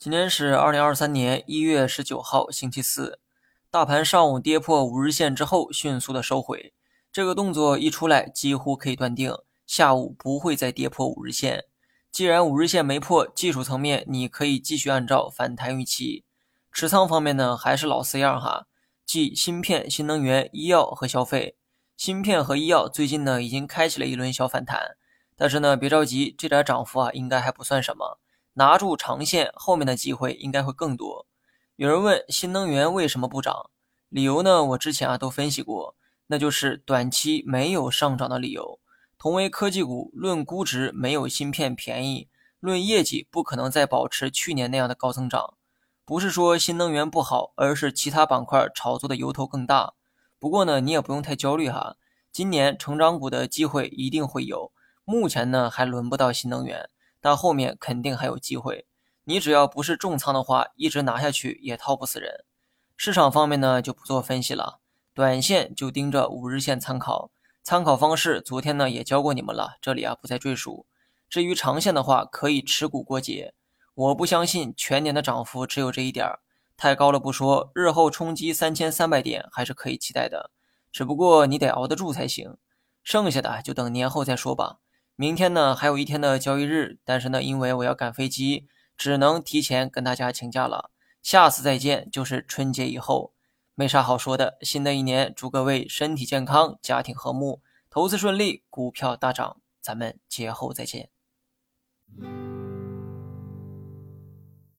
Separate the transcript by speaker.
Speaker 1: 今天是二零二三年一月十九号，星期四。大盘上午跌破五日线之后，迅速的收回。这个动作一出来，几乎可以断定下午不会再跌破五日线。既然五日线没破，技术层面你可以继续按照反弹预期。持仓方面呢，还是老四样哈，即芯片、新能源、医药和消费。芯片和医药最近呢，已经开启了一轮小反弹，但是呢，别着急，这点涨幅啊，应该还不算什么。拿住长线，后面的机会应该会更多。有人问新能源为什么不涨？理由呢？我之前啊都分析过，那就是短期没有上涨的理由。同为科技股，论估值没有芯片便宜，论业绩不可能再保持去年那样的高增长。不是说新能源不好，而是其他板块炒作的由头更大。不过呢，你也不用太焦虑哈，今年成长股的机会一定会有。目前呢，还轮不到新能源。但后面肯定还有机会，你只要不是重仓的话，一直拿下去也套不死人。市场方面呢就不做分析了，短线就盯着五日线参考。参考方式昨天呢也教过你们了，这里啊不再赘述。至于长线的话，可以持股过节。我不相信全年的涨幅只有这一点儿，太高了不说，日后冲击三千三百点还是可以期待的，只不过你得熬得住才行。剩下的就等年后再说吧。明天呢还有一天的交易日，但是呢，因为我要赶飞机，只能提前跟大家请假了。下次再见就是春节以后，没啥好说的。新的一年，祝各位身体健康，家庭和睦，投资顺利，股票大涨。咱们节后再见。